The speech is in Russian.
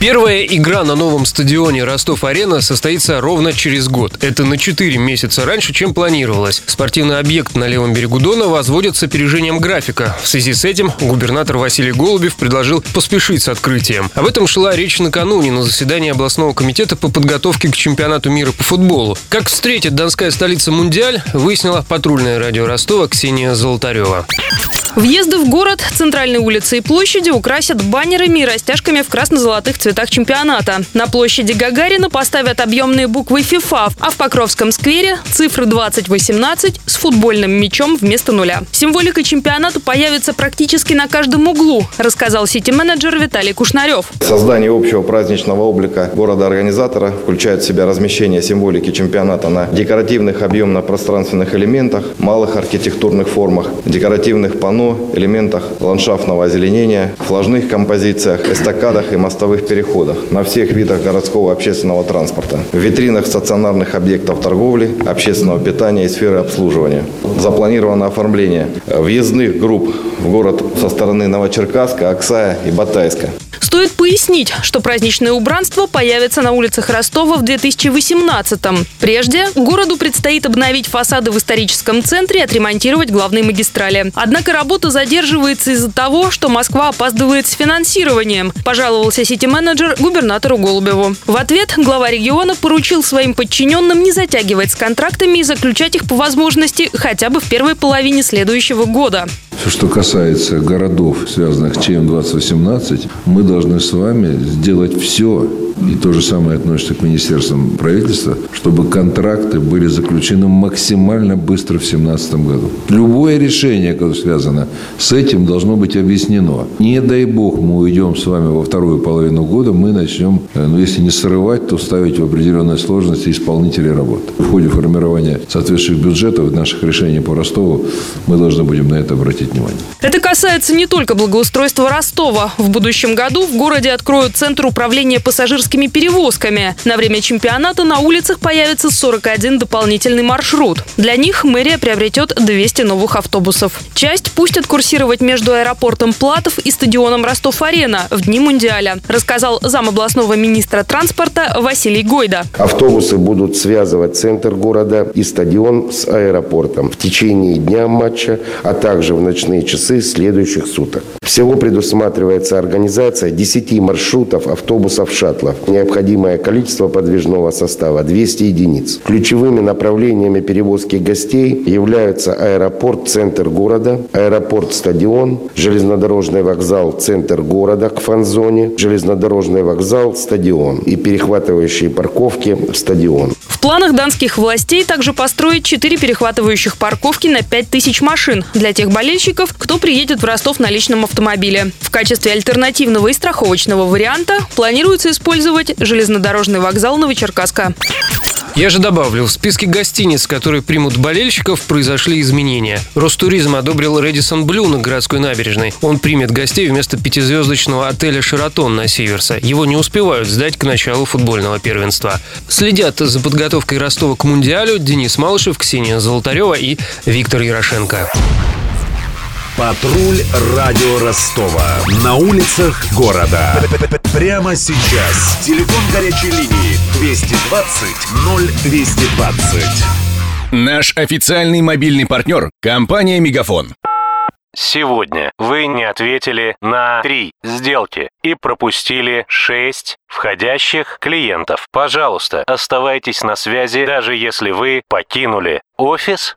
Первая игра на новом стадионе Ростов-Арена состоится ровно через год. Это на 4 месяца раньше, чем планировалось. Спортивный объект на левом берегу Дона возводят с опережением графика. В связи с этим губернатор Василий Голубев предложил поспешить с открытием. Об этом шла речь накануне на заседании областного комитета по подготовке к чемпионату мира по футболу. Как встретит донская столица Мундиаль, выяснила патрульное радио Ростова Ксения Золотарева. Въезды в город, центральные улицы и площади украсят баннерами и растяжками в красно-золотых цветах чемпионата. На площади Гагарина поставят объемные буквы FIFA, а в Покровском сквере цифры 2018 с футбольным мячом вместо нуля. Символика чемпионата появится практически на каждом углу, рассказал сити-менеджер Виталий Кушнарев. Создание общего праздничного облика города-организатора включает в себя размещение символики чемпионата на декоративных объемно-пространственных элементах, малых архитектурных формах, декоративных панно элементах ландшафтного озеленения, флажных композициях, эстакадах и мостовых переходах на всех видах городского общественного транспорта, в витринах стационарных объектов торговли, общественного питания и сферы обслуживания. Запланировано оформление въездных групп в город со стороны Новочеркасска, Оксая и Батайска. Стоит пояснить, что праздничное убранство появится на улицах Ростова в 2018-м. Прежде городу предстоит обновить фасады в историческом центре и отремонтировать главные магистрали. Однако работа задерживается из-за того, что Москва опаздывает с финансированием, пожаловался сити-менеджер губернатору Голубеву. В ответ глава региона поручил своим подчиненным не затягивать с контрактами и заключать их по возможности хотя бы в первой половине следующего года. Все, что касается городов, связанных с ЧМ-2018, мы должны с вами сделать все, и то же самое относится к министерствам правительства, чтобы контракты были заключены максимально быстро в 2017 году. Любое решение, которое связано с этим, должно быть объяснено. Не дай бог мы уйдем с вами во вторую половину года, мы начнем, э, ну, если не срывать, то ставить в определенные сложности исполнителей работ. В ходе формирования соответствующих бюджетов наших решений по Ростову мы должны будем на это обратить внимание. Это касается не только благоустройства Ростова. В будущем году в городе откроют Центр управления пассажирским пассажирскими перевозками. На время чемпионата на улицах появится 41 дополнительный маршрут. Для них мэрия приобретет 200 новых автобусов. Часть пустят курсировать между аэропортом Платов и стадионом Ростов-Арена в дни Мундиаля, рассказал зам областного министра транспорта Василий Гойда. Автобусы будут связывать центр города и стадион с аэропортом в течение дня матча, а также в ночные часы следующих суток. Всего предусматривается организация 10 маршрутов автобусов-шаттлов. Необходимое количество подвижного состава – 200 единиц. Ключевыми направлениями перевозки гостей являются аэропорт, центр города, аэропорт-стадион, железнодорожный вокзал, центр города к фан-зоне, железнодорожный вокзал, стадион и перехватывающие парковки в стадион. В планах донских властей также построить 4 перехватывающих парковки на 5000 машин для тех болельщиков, кто приедет в Ростов на личном автомобиле. В качестве альтернативного и страховочного варианта планируется использовать железнодорожный вокзал Новочеркасска. Я же добавлю, в списке гостиниц, которые примут болельщиков, произошли изменения. Ростуризм одобрил Редисон Блю на городской набережной. Он примет гостей вместо пятизвездочного отеля «Шератон» на Сиверса. Его не успевают сдать к началу футбольного первенства. Следят за подготовкой Ростова к Мундиалю Денис Малышев, Ксения Золотарева и Виктор Ярошенко. Патруль радио Ростова. На улицах города. Прямо сейчас. Телефон горячей линии 220 0220. Наш официальный мобильный партнер – компания «Мегафон». Сегодня вы не ответили на три сделки и пропустили шесть входящих клиентов. Пожалуйста, оставайтесь на связи, даже если вы покинули офис